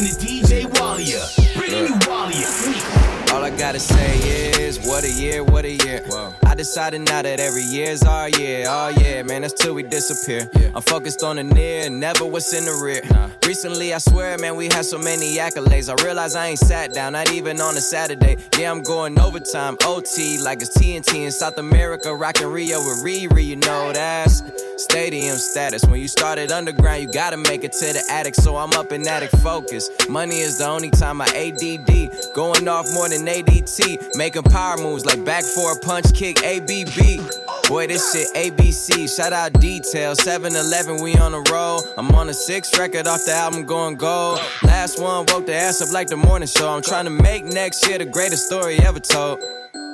listening to DJ Walia, bringing you Walia. All I gotta say is, what a year, what a year. Whoa. Decided now that every year's our year. Oh yeah, man, that's till we disappear. Yeah. I'm focused on the near, never what's in the rear. Nah. Recently, I swear, man, we had so many accolades. I realize I ain't sat down, not even on a Saturday. Yeah, I'm going overtime, OT, like it's TNT in South America, rocking Rio with Riri. You know that's stadium status. When you started underground, you gotta make it to the attic. So I'm up in attic focus. Money is the only time I ADD. Going off more than ADT. Making power moves like back for a punch kick ABB. Boy, this shit ABC. Shout out Detail. 7 Eleven, we on the roll. I'm on a sixth record off the album going gold. Last one woke the ass up like the morning show. I'm trying to make next year the greatest story ever told.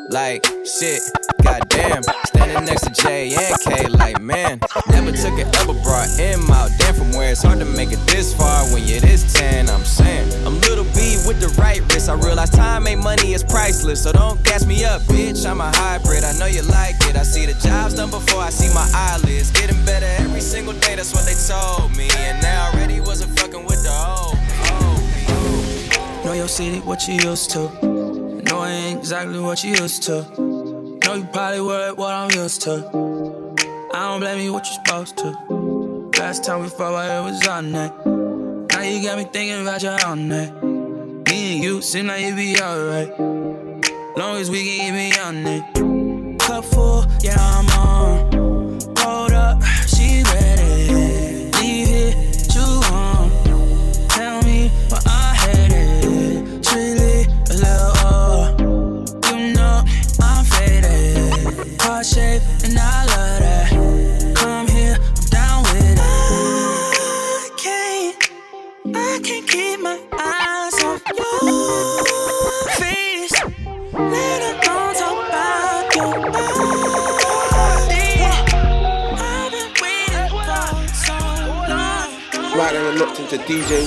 Like, shit, goddamn. Standing next to J and K, like, man. Never took it, ever brought him out. Damn, from where it's hard to make it this far when you're this 10. I'm saying, I'm little B with the right wrist. I realize time ain't money, it's priceless. So don't gas me up, bitch. I'm a hybrid, I know you like it. I see the jobs done before I see my eyelids. Getting better every single day, that's what they told me. And now already wasn't fucking with the old. Know your city, what you used to. Know I ain't exactly what you used to. Know you probably worried what I'm used to. I don't blame you what you're supposed to. Last time we fought, it was on that. Now you got me thinking about your own that. Me and you seem like you be alright. Long as we can it on it. Cup full, yeah, I'm on. Hold up, shape, and I love that. Come here, I'm down with it. I can't, I can't keep my eyes off long. Right and looked into DJ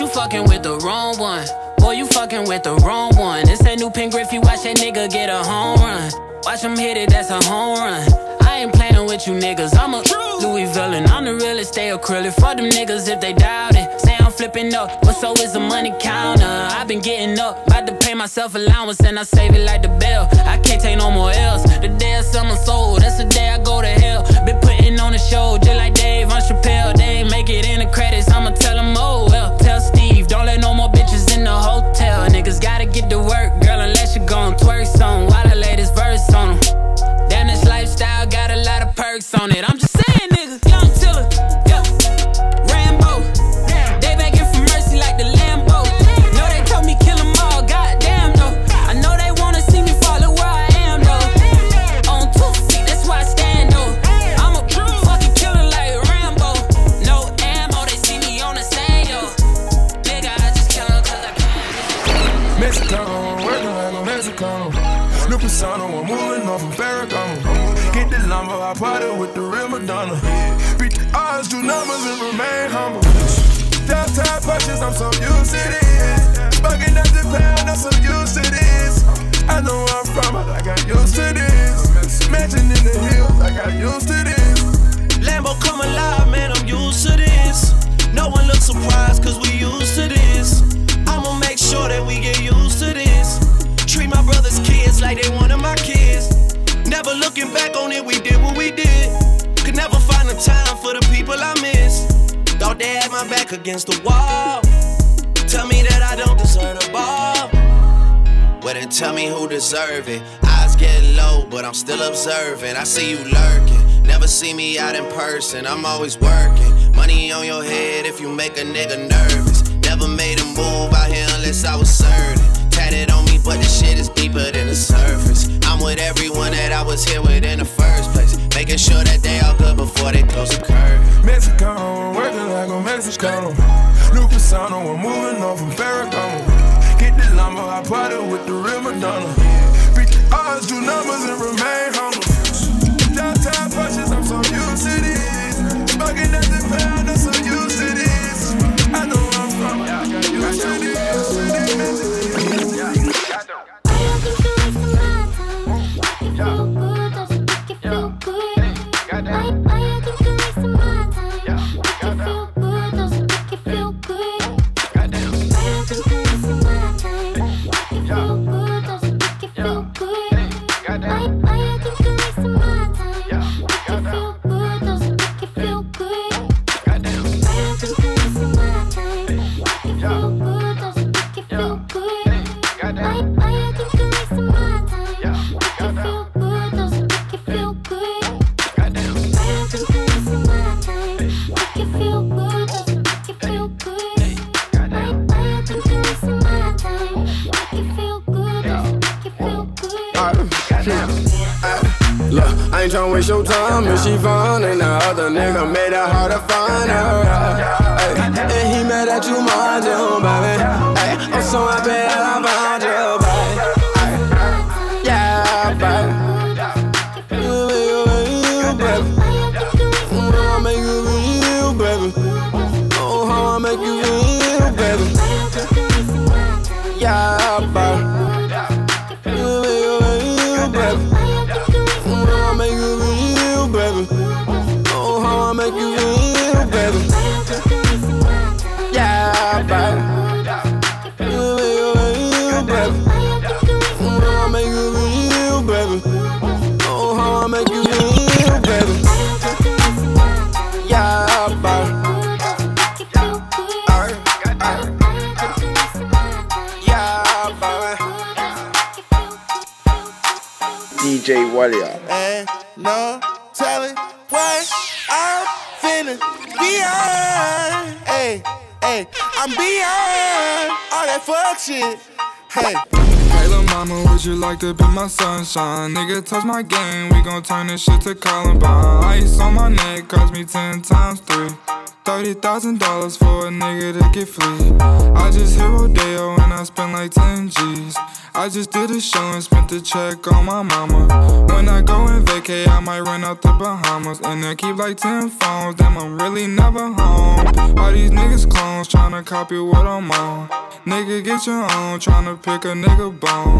Warrior. fucking with the wrong one. Boy, you fucking with the wrong one. It's that new Ken Griffey, watch that nigga get a home run. Watch him hit it, that's a home run. I ain't playing with you niggas, I'm a Louis villain. I'm the realest, stay acrylic. For them niggas if they doubt it. Flipping up, but so is the money counter. I've been getting up, about to pay myself allowance, and I save it like the bill. I can't take no more L's. The day I sell my soul, that's the day I go to hell. Been putting on a show, just like Dave on Chappelle. They ain't make it in the credits, I'ma tell them, oh well. Tell Steve, don't let no more bitches in the hotel. Niggas gotta get to work, girl, unless you gon' twerk some while I lay this verse on them. Damn, this lifestyle got a lot of perks on it. I'm just saying, see me out in person, I'm always working. Money on your head if you make a nigga nervous. Never made a move out here unless I was certain tatted on me, but the shit is deeper than the surface. I'm with everyone that I was here with in the first place, making sure that they all good before they close the curve. Mexico, working like a Mexican. New persona, I'm moving on from Ferragamo. Get the lumber, I party with the real Madonna. Beat the odds, do numbers, and remain humble. looking at the past. Waste your time if she fine and the other nigga. Made it hard to find her. Ay, and he mad at you, mind Walia. No telling what I'm feeling beyond. Hey, hey, I'm beyond all that fuck shit. Hey. Mama, would you like to be my sunshine? Nigga, touch my game, we gon' turn this shit to Columbine. Ice on my neck cost me ten times three. Thirty thousand dollars for a nigga to get free. I just hit Rodeo and I spent like ten G's. I just did a show and spent the check on my mama. When I go and vacay, I might run out the Bahamas. And I keep like 10 phones, damn, I'm really never home. All these niggas clones tryna copy what I'm on. Nigga, get your own, tryna pick a nigga bone.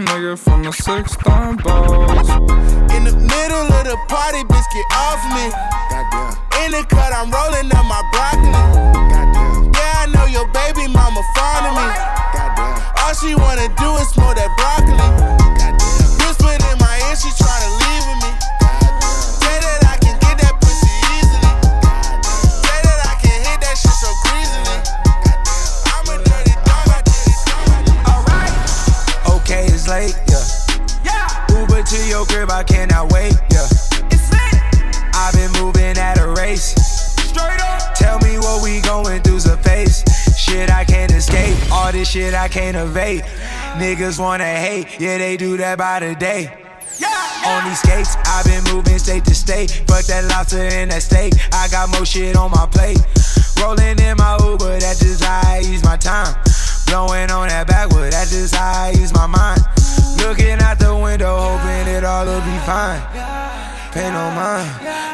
nigga from the six throwing balls. In the middle middle of the party, bitch, get off me. Goddamn. In the cut, I'm rolling up my broccoli. Goddamn. Yeah, I know your baby mama fond of me. Goddamn. All she wanna do is smoke that broccoli. Goddamn. Whispered in my ear, she tryna leave with me. Your crib, I cannot wait. Yeah, I've been moving at a race. Straight up. Tell me what we going through's a face. Shit I can't escape. All this shit I can't evade. Niggas wanna hate, yeah, they do that by the day. On these skates, I've been moving state to state. Fuck that lobster and that steak. I got more shit on my plate. Rolling in my Uber, that's just how I use my time. Blowing on that backwood, that's just how I use my mind. Fine pay no mind.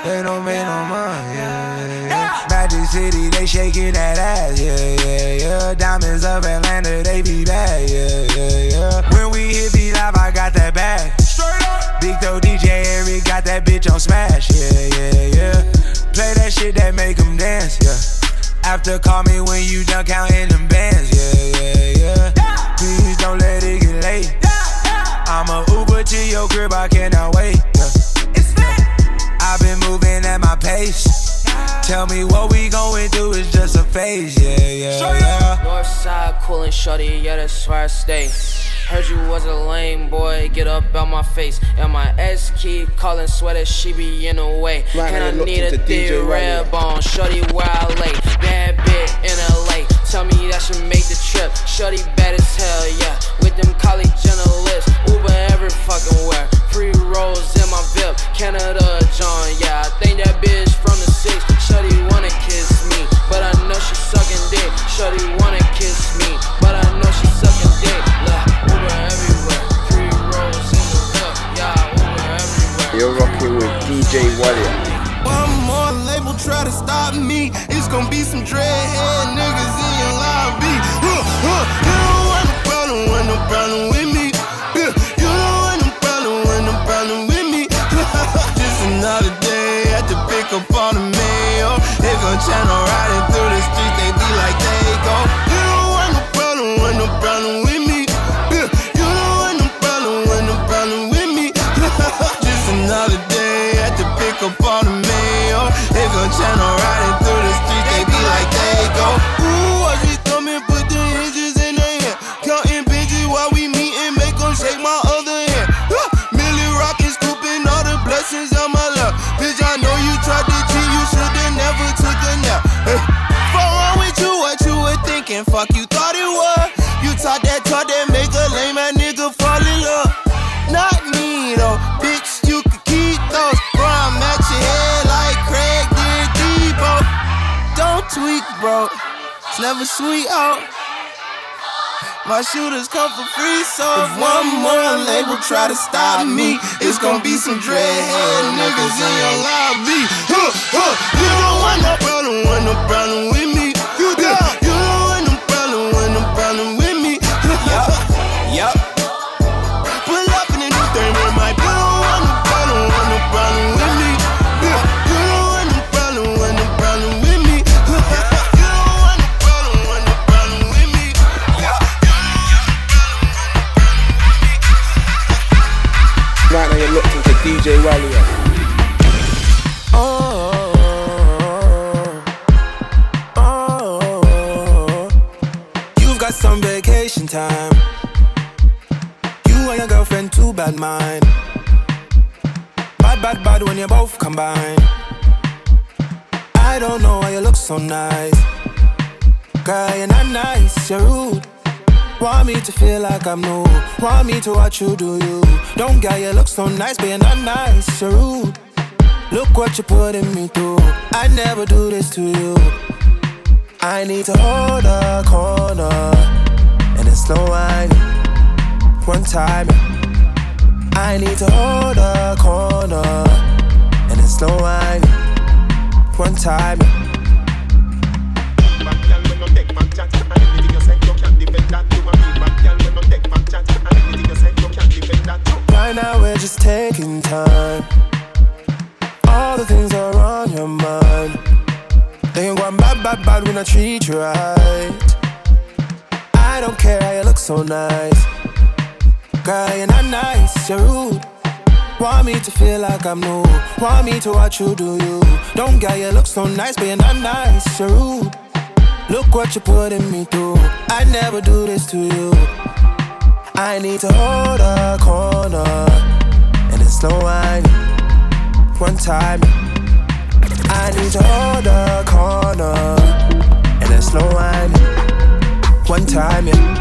They don't pay no mind. Yeah, yeah. Magic City, they shaking that ass. Yeah, yeah, yeah. Diamonds of Atlanta, they be bad. Yeah, yeah, yeah. When we hit B Live, I got that bag. Straight up. Big Doe DJ Eric got that bitch on smash. Yeah, yeah, yeah. Play that shit that make them dance. Yeah. After call me when you done counting them bands. Yeah, yeah, yeah. Please don't let it get late. I'm a Uber to your crib, I cannot wait. I've been moving at my pace. Tell me what we going through is just a phase, yeah, yeah, yeah. North side coolin' shorty, yeah, that's where I stay. Heard you was a lame boy, get up out my face. And my ex keep calling sweater, she be in the way. Right, and I need a thick DJ red right bone, shorty where I lay. Bad bitch in LA, tell me that should make the trip. Shorty bad as hell, yeah. With them college journalists, Uber every fucking were? Fuck you thought it was. You taught that talk that make a lame ass nigga fall in love. Not me though, bitch, you could keep those. Bro, I'm at your head like Craig did Debo. Don't tweak, bro. It's never sweet out. My shooters come for free, so if one more label try to stop me, it's gonna be some dreadhead niggas in your lobby. Huh, huh. You don't want no problem, want no problem with me. Warrior. Oh, oh, oh, You've got some vacation time. You and your girlfriend, too bad mind. Bad, bad, bad when you both combine. I don't know why you look so nice. Girl, you're not nice, you're rude. Want me to feel like I'm new. Want me to watch you do you. Don't get you look so nice, you're not nice, you're rude. Look what you're putting me through. I never do this to you. I need to hold a corner and it's slow wine. One time, I need to hold a corner and it's slow wine. One time. Right now we're just taking time. All the things are on your mind. They ain't going bad, bad, bad when I treat you right. I don't care how you look so nice. Girl, you're not nice, you're rude. Want me to feel like I'm new. Want me to watch you do you. Don't get you look so nice, but you're not nice, you're rude. Look what you're putting me through. I never do this to you. I need to hold a corner and it's slow wine. One time, I need to hold a corner and it's slow wine. One time, yeah.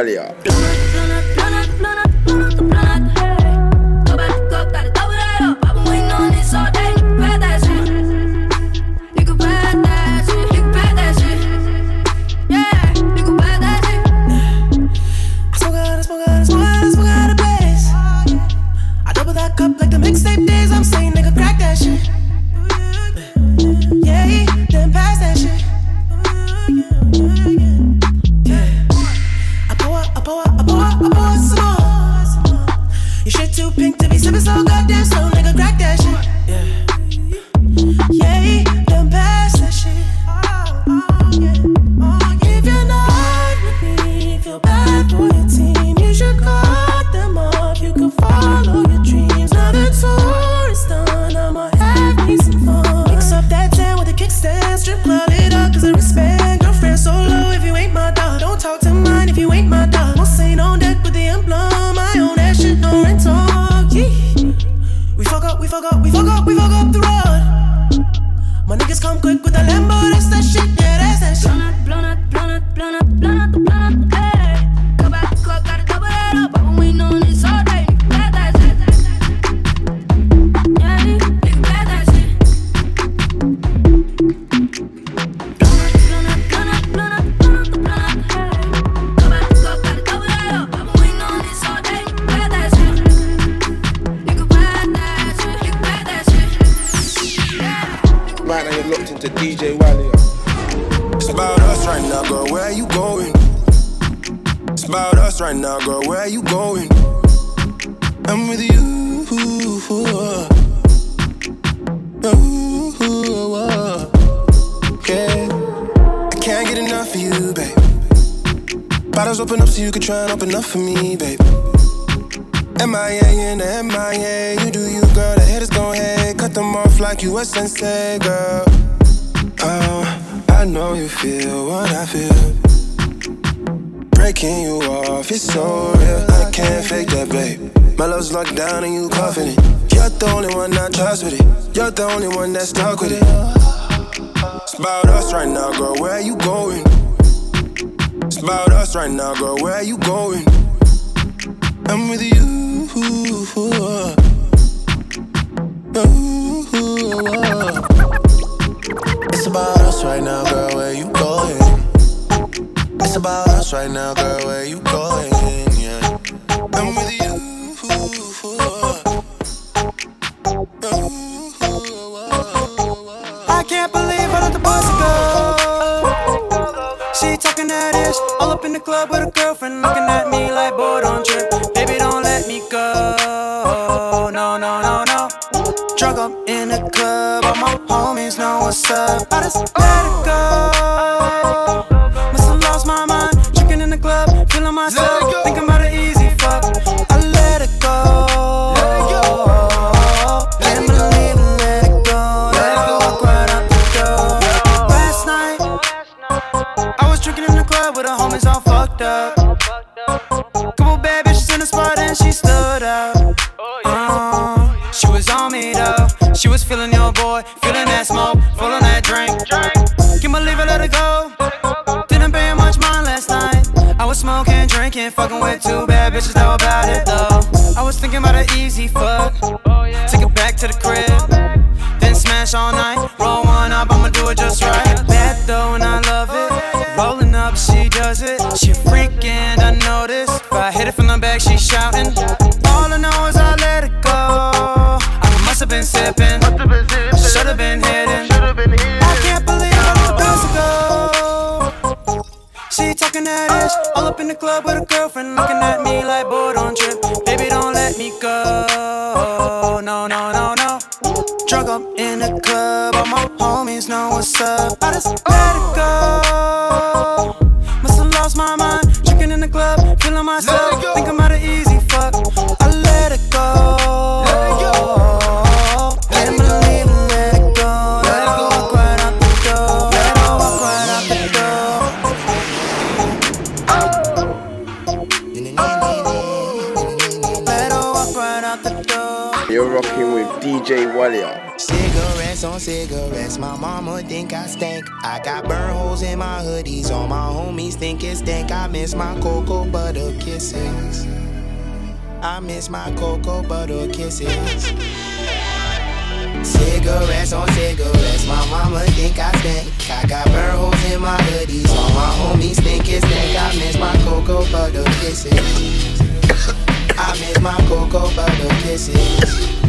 aléa. Oh, more. You shit too pink to be sipping so goddamn slow, nigga, crack that Right now you're locked into DJ Wally. It's about us right now, girl. Where are you going? It's about us right now, girl. Where are you going? I'm with you. Ooh, okay I can't get enough of you, babe. Bottles open up so you can try and open up for me, babe. MIA in the MIA, you do you, girl. The haters gon' hate, cut them off like you a sensei, girl. Oh, I know you feel what I feel. Breaking you off, it's so real. I can't fake that, babe. My love's locked down and you confident. You're the only one I trust with it. You're the only one that's stuck with it. It's about us right now, girl. Where are you going? It's about us right now, girl. Where are you going? I'm with you. It's about us right now, girl. Where you going? It's about us right now, I just let it go. It just right. Bad though, and I love it. Rolling up, she does it. She freaking, I notice. If I hit it from the back, she shouting. All I know is I let it go. I must have been sipping. Should have been hitting. I can't believe I let this go. She talking that ish, all up in the club with a girlfriend, looking at me like, boy, mama think I stink. I got burn holes in my hoodies, all my homies think it stink. I miss my cocoa butter kisses. I miss my cocoa butter kisses. Cigarettes on cigarettes, my mama think I stink. I got burn holes in my hoodies, all my homies think it stink. I miss my cocoa butter kisses. I miss my cocoa butter kisses.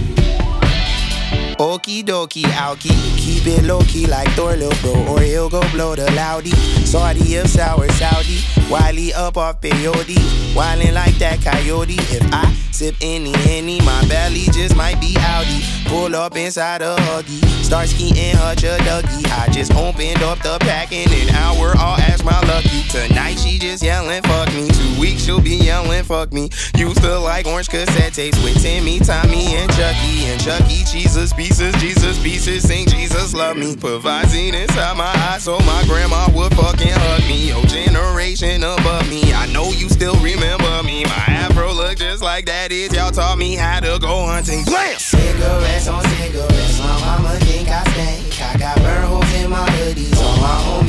Okie dokie, alky. Keep it low key like Thor, lil' bro, or he'll go blow the loudy. Saudi of sour Saudi. Wiley up off peyote. Wildin' like that coyote. If I sip any, any, my belly just might be outy. Pull up inside a huggy. Start skiing hutch a dougie. I just opened up the pack in an hour. I'll ask my lucky. Tonight she just yelling, fuck me. Two weeks she'll be yelling, fuck me. Used to like orange cassette tapes with Timmy, Tommy, and Chucky. And Chucky, Jesus pieces, Jesus pieces. Sing Jesus love me. Put Visine inside my eyes so my grandma would fucking hug me. Your generation above me. I know you still remember me. My afro look just like that is. Y'all taught me how to go hunting. Blam! Cigarettes on cigarettes. My mama think I stink. I got burn holes in my hoodies. on my homies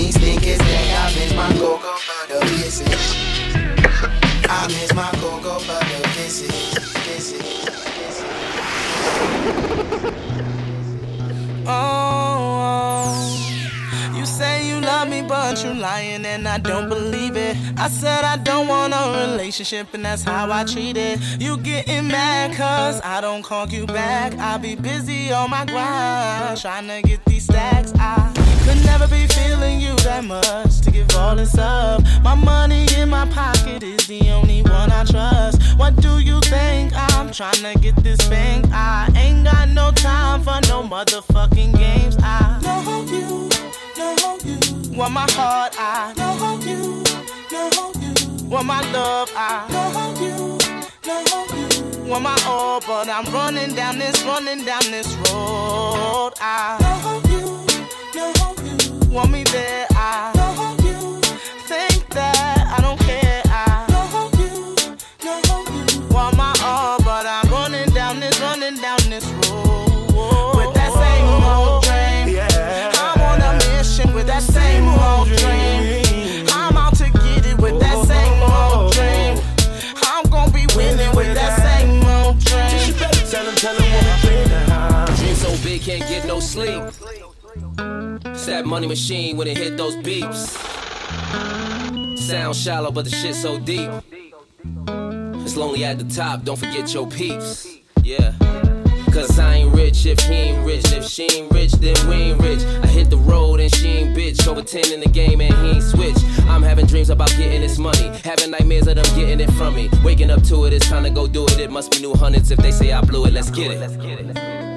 I don't believe it. I said I don't want a relationship and that's how I treat it. You getting mad cause I don't call you back. I be busy on my grind, trying to get these stacks. I could never be feeling you that much to give all this up. My money in my pocket is the only one I trust. What do you think? I'm trying to get this thing. I ain't got no time for no motherfucking games. I know you, know you. Want my heart, I know you, know you. Want my love, I know you, know you. Want my all, but I'm running down this, running down this road. I know you, know you. Want me there, I that money machine when it hit those beeps. Sound shallow, but the shit so deep. It's lonely at the top, don't forget your peeps. Yeah. Cause I ain't rich if he ain't rich. If she ain't rich, then we ain't rich. I hit the road and she ain't bitch. Over 10 in the game and he ain't switch. I'm having dreams about getting this money. Having nightmares of them getting it from me. Waking up to it, it's time to go do it. It must be new hundreds if they say I blew it. Let's get it. Let's get it.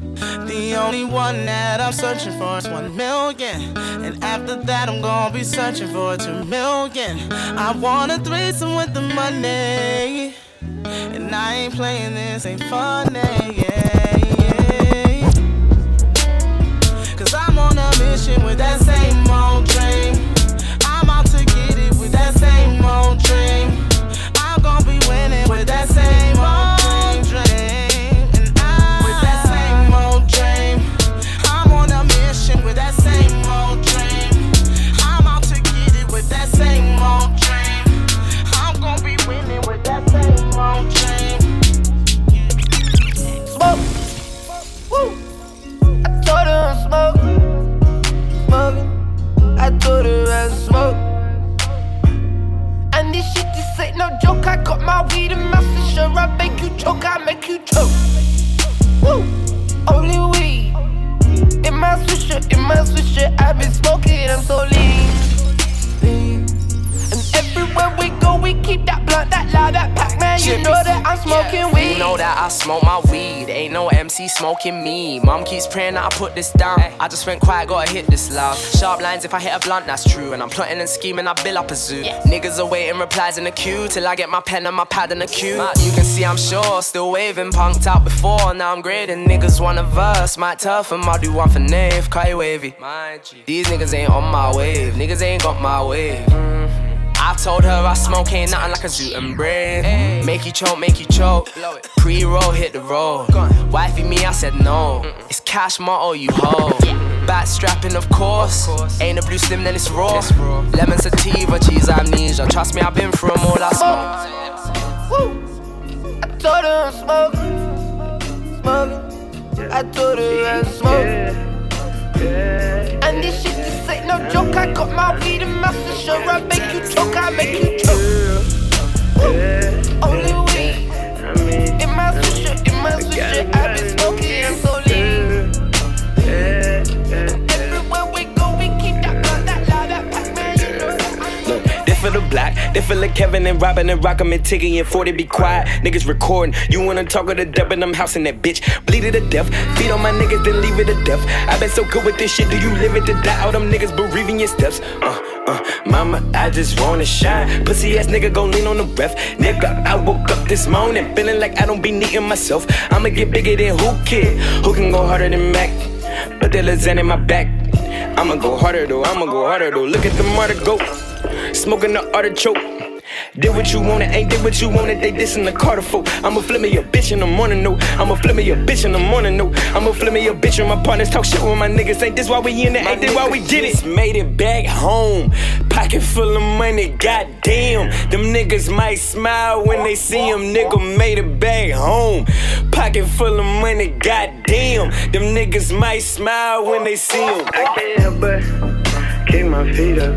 The only one that I'm searching for is one million. And after that, I'm gonna be searching for two million. I want a threesome with the money. And I ain't playing this, ain't funny. Yeah, yeah. Cause I'm on a mission with that same old dream. Smoking me. Mom keeps praying that I put this down. I just went quiet, gotta hit this loud. Sharp lines if I hit a blunt, that's true. And I'm plotting and scheming, I build up a zoo. Niggas are waiting replies in the queue till I get my pen and my pad in the queue. You can see I'm sure, still waving, punked out before. Now I'm grading. Niggas want a verse, might turf 'em, I'll do one for Nave, Kai Wavy. These niggas ain't on my wave, niggas ain't got my wave. I told her I smoke ain't nothing like a zoot and brain. Make you choke, make you choke. Pre roll, hit the road. Wifey me, I said no. It's cash motto, oh, you hold. Back strapping, of course. Ain't a blue slim, then it's raw. Lemon sativa, cheese amnesia. Trust me, I've been through 'em all. I smoke. I told her I'm smoking. Smoking. I told her I'm smoking. And this shit just ain't no joke. I got my weed in my swisher. I make you choke. I make you choke. Only weed. In my swisher. In my swisher. I've been smoking. Feel the black, they feel like Kevin and Robin and Rock'em and Tiggy and 40 be quiet. Niggas recording, you wanna talk with the dub and I'm housing that bitch. Bleed it to death, feed on my niggas, then leave it to death. I been so good with this shit, do you live it to die? All them niggas bereaving your steps. Uh, uh, mama, I just wanna shine. Pussy ass nigga gon' lean on the breath. Nigga, I woke up this morning feeling like I don't be needing myself. I'ma get bigger than who kid? Who can go harder than Mac? Put that lasagna in my back. I'ma go harder though, I'ma go harder though. Look at the martyr go. Smoking the artichoke. Did what you wanted, ain't did what you wanted. They dissing the Carter folk. I'ma flip me a bitch in the morning, no. I'ma flip me a bitch in the morning, no. I'ma flip me a bitch when my partners talk shit with my niggas. Ain't this why we in it? Ain't this why we did it? Made it back home. Pocket full of money, goddamn. Them niggas might smile when they see him. Nigga made it back home. Pocket full of money, goddamn. Them niggas might smile when they see him. I can't help but kick my feet up,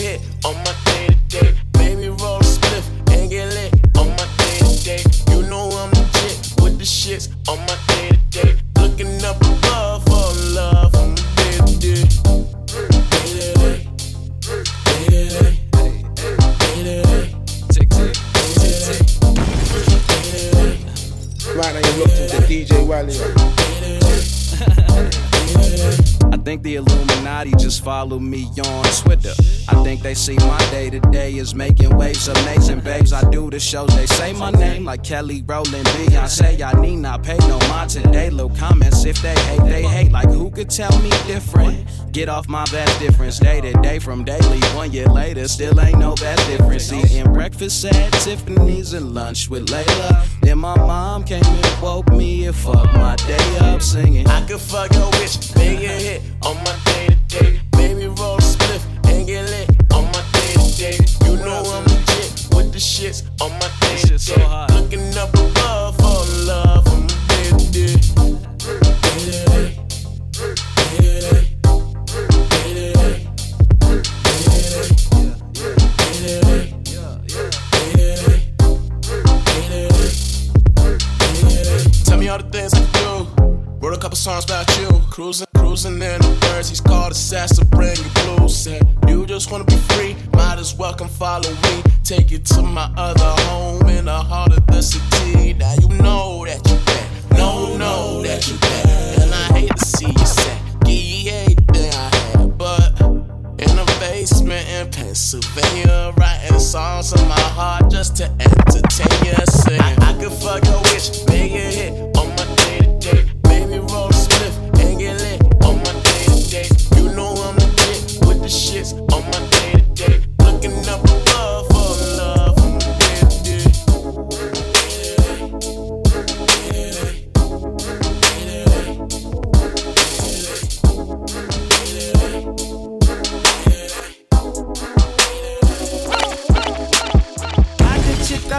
follow me on Twitter. I think they see my day to day is making waves, amazing babes. I do the shows, they say my name like Kelly Rowland, Beyonce. I need not pay no mind today. Low comments if they hate, they hate. Like who could tell me different? Get off my best difference day to day from daily. One year later, still ain't no best difference. Eating breakfast at Tiffany's and lunch with Layla. Then my mom came and woke me and fucked my day up singing. I could fuck your bitch, make it hit on my day to day.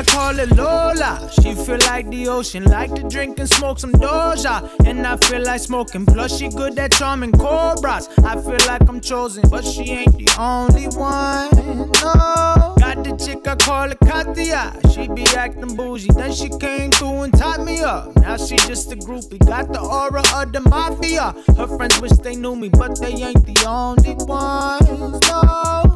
I call it Lola. She feel like the ocean, like to drink and smoke some Doja. And I feel like smoking, plus she good at charming cobras. I feel like I'm chosen, but she ain't the only one. No. Got the chick, I call it Katia. She be acting bougie, then she came through and tied me up. Now she just a groupie, got the aura of the mafia. Her friends wish they knew me, but they ain't the only ones. No.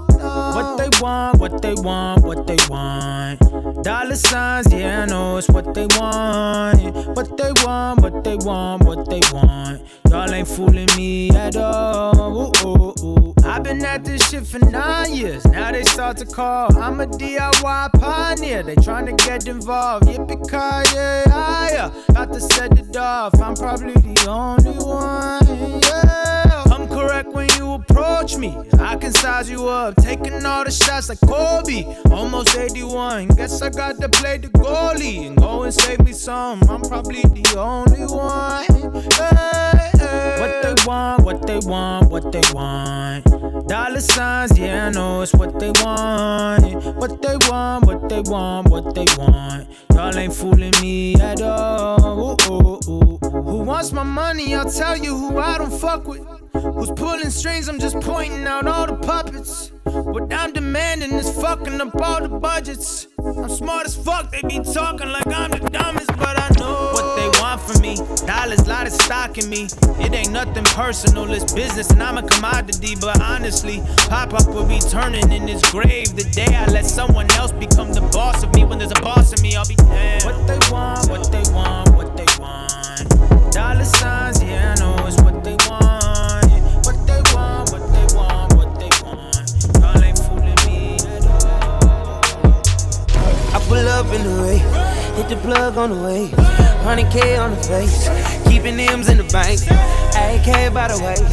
What they oh. want, what they want, what they want. Dollar signs, yeah, I know it's what they want. What they want, what they want, what they want. Y'all ain't fooling me at all. Ooh, ooh, ooh. I've been at this shit for nine years. Now they start to call. I'm a DIY pioneer. They trying to get involved. Yippee ki yeah, Got to set it off. I'm probably the only one. Yeah. I'm correct when you approach me. I can size you up, taking all the shots like Kobe. Almost 81. Guess I got to play the goalie and go and save me some. I'm probably the only one. Hey, hey. What they want, what they want, what they want. Dollar signs, yeah, I know it's what they want. What they want, what they want, what they want. Y'all ain't fooling me at all. Ooh, ooh, ooh. Who wants my money? I'll tell you who I don't fuck with. Who's pulling strings? I'm just pointing out all the puppets. What I'm demanding is fucking up all the budgets. I'm smart as fuck, they be talking like I'm the dumbest, but I know want from me. Dollars, lot of stock in me. It ain't nothing personal, it's business, and I'm a commodity. But honestly, Pop Up will be turning in his grave the day I let someone else become the boss of me. When there's a boss of me, I'll be damned. What they want, what they want, what they want. Dollar signs, yeah, I know it's what they want. What they want, what they want, what they want. Y'all ain't fooling me at all. I pull up in the way, hit the plug on the way. 100K on the face, keeping M's in the bank. AK by the waist,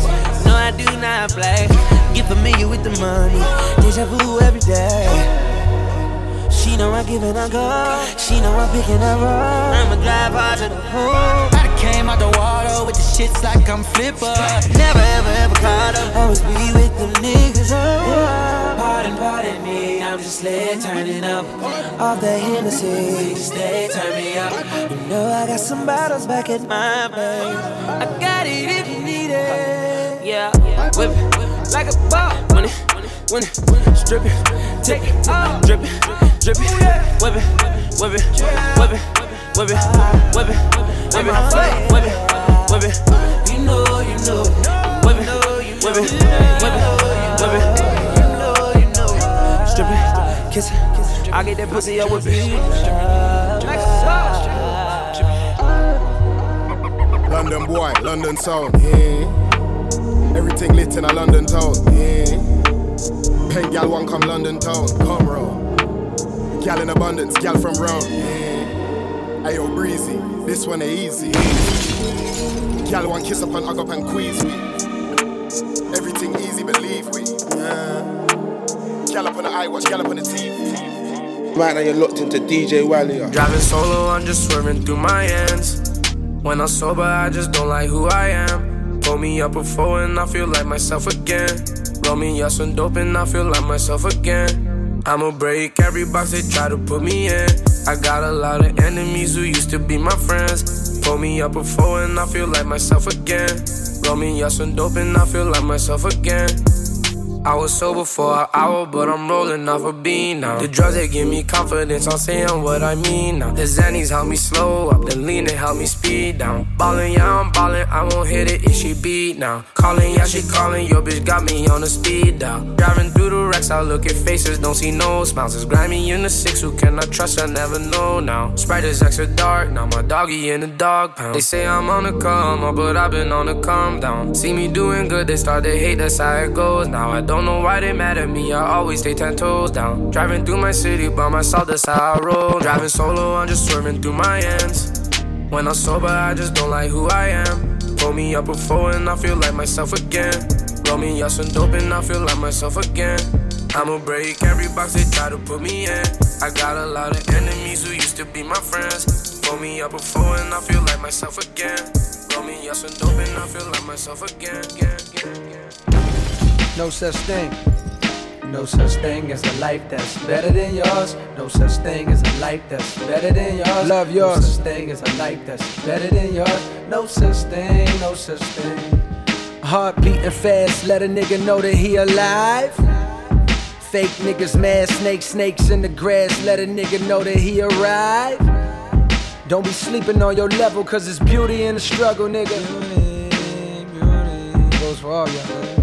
no, I do not play. Get familiar with the money, deja vu every day. She know I give it a go, she know I'm picking her up. I'ma drive hard to the home. I came out the water with the shits like I'm flipper. Never ever ever caught up. Always be with them niggas. Oh, Pardon, pardon me, I'm just lit, turning up. Off the Hennessy, Stay, turn me up. You know I got some bottles back at my place. I got it if you need it. Yeah, whip it like a ball. When it, when it, strip it, take it, drip it, drip it, whip it, whip it, whip it, whip it, whip it, whip it, whip it, whip it. You know, you know, whip it, whip it, whip it, whip it. You know, you know, strip it, kiss it. I get that pussy up with it. Like a ball. London boy, London sound, yeah. Everything lit in a London town, yeah. Pink gal one come London town, come round. Gal in abundance, gal from round, yeah. Ayo breezy, this one ain't easy. Gal one kiss up and hug up and squeeze me. Everything easy, believe we. Gal up on the eye watch, gal up on the TV. Right now you're locked into DJ Wally. Driving solo, I'm just swerving through my ends. When I'm sober, I just don't like who I am. Pull me up before and I feel like myself again. Roll me up some dope and I feel like myself again. I'ma break every box they try to put me in. I got a lot of enemies who used to be my friends. Pull me up before and I feel like myself again. Roll me up some dope and I feel like myself again. I was sober for an hour, but I'm rolling off a bean now. The drugs they give me confidence, I'm saying what I mean now. The Xannies help me slow up, the lean they help me speed down. Ballin', yeah, I'm ballin', I won't hit it if she beat now. Calling, yeah, she calling, your bitch got me on the speed down. Driving through the wrecks, I look at faces, don't see no smiles. It's grimy in the six, who can I trust? I never know now. Sprite is extra dark, now my doggy in the dog pound. They say I'm on the come up, but I've been on the come down. See me doing good, they start to hate, that's how it goes. Now I don't know why they mad at me, I always stay ten toes down. Driving through my city by myself, that's how I roll. Driving solo, I'm just swerving through my ends. When I'm sober, I just don't like who I am. Pull me up before and I feel like myself again. Roll me up some dope and I feel like myself again. I'ma break every box they try to put me in. I got a lot of enemies who used to be my friends. Pull me up before and I feel like myself again. Roll me up some dope and I feel like myself again. again, again, again. No such thing. No such thing as a life that's better than yours. No such thing as a life that's better than yours. Love yours. No such thing as a life that's better than yours. No such thing, no such thing. Heart beating fast, let a nigga know that he alive. Fake niggas, mad snakes, snakes in the grass, let a nigga know that he arrived. Don't be sleeping on your level, cause it's beauty in the struggle, nigga. Goes for all y'all.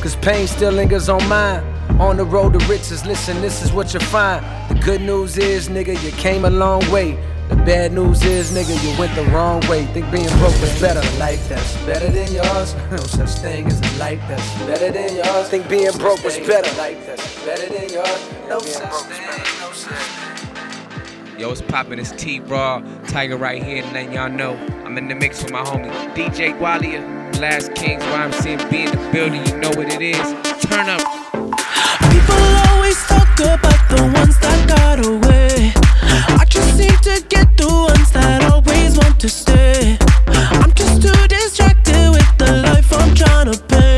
Cause pain still lingers on mine. On the road to riches, listen, this is what you find. The good news is, nigga, you came a long way. The bad news is, nigga, you went the wrong way. Think being broke is better. A life that's better than yours. No such thing as a life that's better than yours. Think being broke was better. Life that's better than yours. No such thing, no such thing. Yo, it's poppin', it's T Raw, Tyga right here, and then y'all know I'm in the mix with my homie DJ Gualia, Last Kings, YMC, be in the building, you know what it is. Turn up. People always talk about the ones that got away. I just seem to get the ones that always want to stay. I'm just too distracted with the life I'm trying to paint.